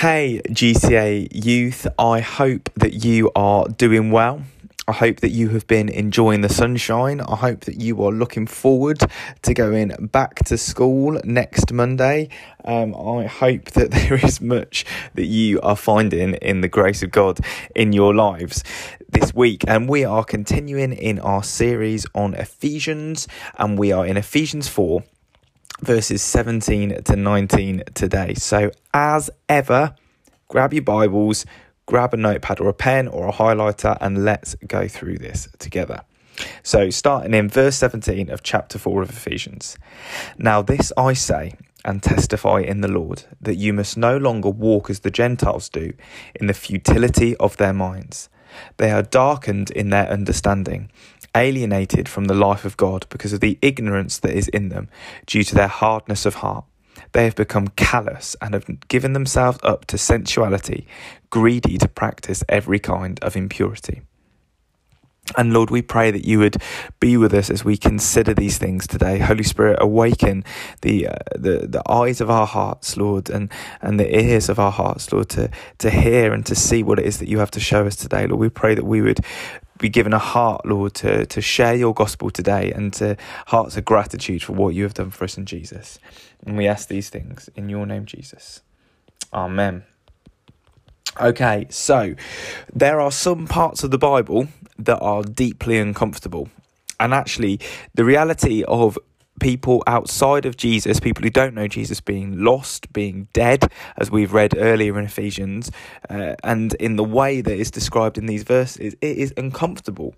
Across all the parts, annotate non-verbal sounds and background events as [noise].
Hey, GCA youth, I hope that you are doing well. I hope that you have been enjoying the sunshine. I hope that you are looking forward to going back to school next Monday. Um, I hope [laughs] that there is much that you are finding in the grace of God in your lives this week. And we are continuing in our series on Ephesians, and we are in Ephesians 4 verses 17 to 19 today. So, as ever, grab your Bibles, grab a notepad or a pen or a highlighter, and let's go through this together. So, starting in verse 17 of chapter 4 of Ephesians. Now, this I say and testify in the Lord that you must no longer walk as the Gentiles do in the futility of their minds. They are darkened in their understanding alienated from the life of God because of the ignorance that is in them due to their hardness of heart. They have become callous and have given themselves up to sensuality, greedy to practice every kind of impurity. And Lord, we pray that you would be with us as we consider these things today. Holy Spirit, awaken the uh, the the eyes of our hearts, Lord, and and the ears of our hearts, Lord, to to hear and to see what it is that you have to show us today. Lord, we pray that we would be given a heart, Lord, to, to share your gospel today and to hearts of gratitude for what you have done for us in Jesus. And we ask these things in your name, Jesus. Amen. Okay, so there are some parts of the Bible that are deeply uncomfortable. And actually, the reality of people outside of Jesus, people who don't know Jesus, being lost, being dead, as we've read earlier in Ephesians, uh, and in the way that is described in these verses, it is uncomfortable.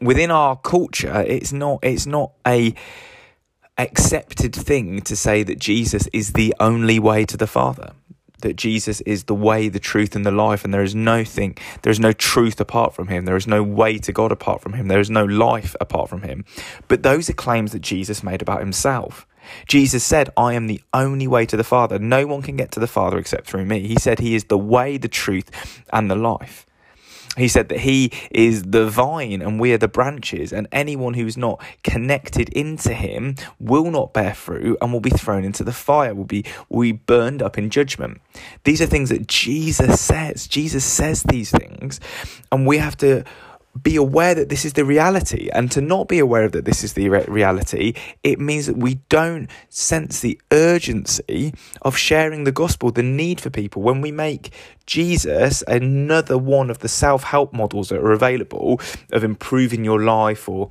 Within our culture, it's not. It's not a accepted thing to say that Jesus is the only way to the Father that Jesus is the way, the truth, and the life, and there is no thing, there is no truth apart from him. There is no way to God apart from him. There is no life apart from him. But those are claims that Jesus made about himself. Jesus said, I am the only way to the Father. No one can get to the Father except through me. He said he is the way, the truth, and the life. He said that he is the vine and we are the branches, and anyone who is not connected into him will not bear fruit and will be thrown into the fire, will be, will be burned up in judgment. These are things that Jesus says. Jesus says these things, and we have to be aware that this is the reality. And to not be aware of that this is the re- reality it means that we don't sense the urgency of sharing the gospel the need for people. When we make jesus another one of the self-help models that are available of improving your life or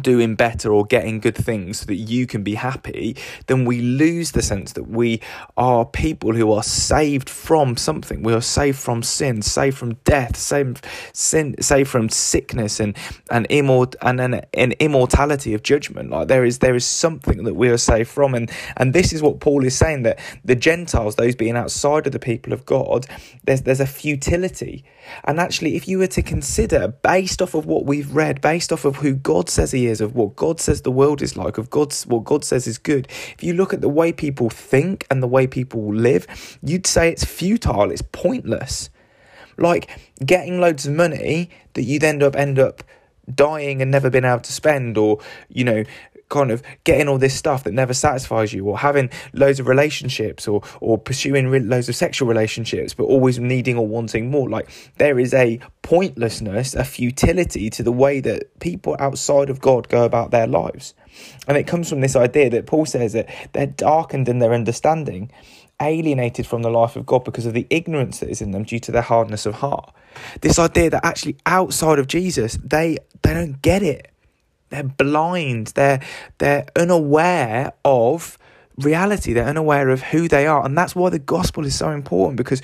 doing better or getting good things so that you can be happy, then we lose the sense that we are people who are saved from something. We are saved from sin, saved from death, saved, sin, saved from sickness and and, immort- and an, an immortality of judgment. Like there is there is something that we are saved from, and and this is what Paul is saying that the Gentiles, those being outside of the people of God, there's there's a futility. And actually, if you were to consider, based off of what we've read, based off of who God says He of what God says the world is like, of God's what God says is good. If you look at the way people think and the way people live, you'd say it's futile, it's pointless. Like getting loads of money that you'd end up end up dying and never been able to spend or you know kind of getting all this stuff that never satisfies you or having loads of relationships or or pursuing re- loads of sexual relationships but always needing or wanting more. Like there is a pointlessness a futility to the way that people outside of God go about their lives. And it comes from this idea that Paul says that they're darkened in their understanding alienated from the life of God because of the ignorance that is in them due to their hardness of heart. This idea that actually outside of Jesus, they they don't get it they're blind. They're they're unaware of reality. They're unaware of who they are. And that's why the gospel is so important because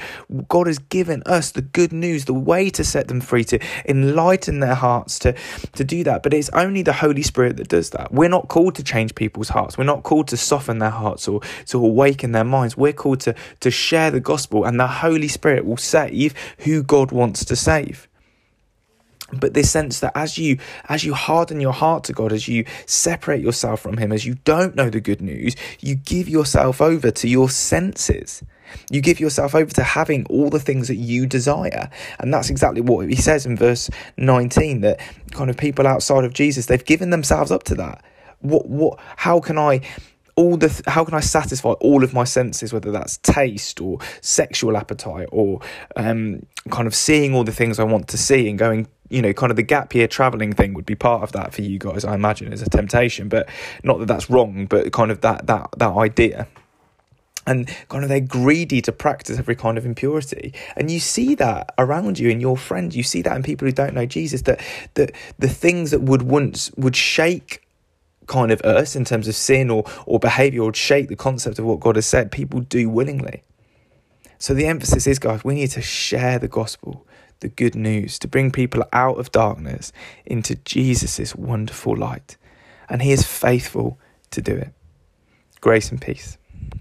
God has given us the good news, the way to set them free, to enlighten their hearts, to, to do that. But it's only the Holy Spirit that does that. We're not called to change people's hearts. We're not called to soften their hearts or to awaken their minds. We're called to, to share the gospel, and the Holy Spirit will save who God wants to save but this sense that as you as you harden your heart to god as you separate yourself from him as you don't know the good news you give yourself over to your senses. You give yourself over to having all the things that you desire. And that's exactly what he says in verse 19 that kind of people outside of jesus they've given themselves up to that. What what how can i all the how can I satisfy all of my senses, whether that's taste or sexual appetite or um, kind of seeing all the things I want to see and going you know, kind of the gap year traveling thing would be part of that for you guys, I imagine, as a temptation. But not that that's wrong, but kind of that that that idea. And kind of they're greedy to practice every kind of impurity. And you see that around you in your friends. You see that in people who don't know Jesus, that that the things that would once would shake kind of us in terms of sin or or behavior or shake the concept of what God has said, people do willingly. So the emphasis is, guys, we need to share the gospel the good news, to bring people out of darkness into Jesus' wonderful light. And He is faithful to do it. Grace and peace.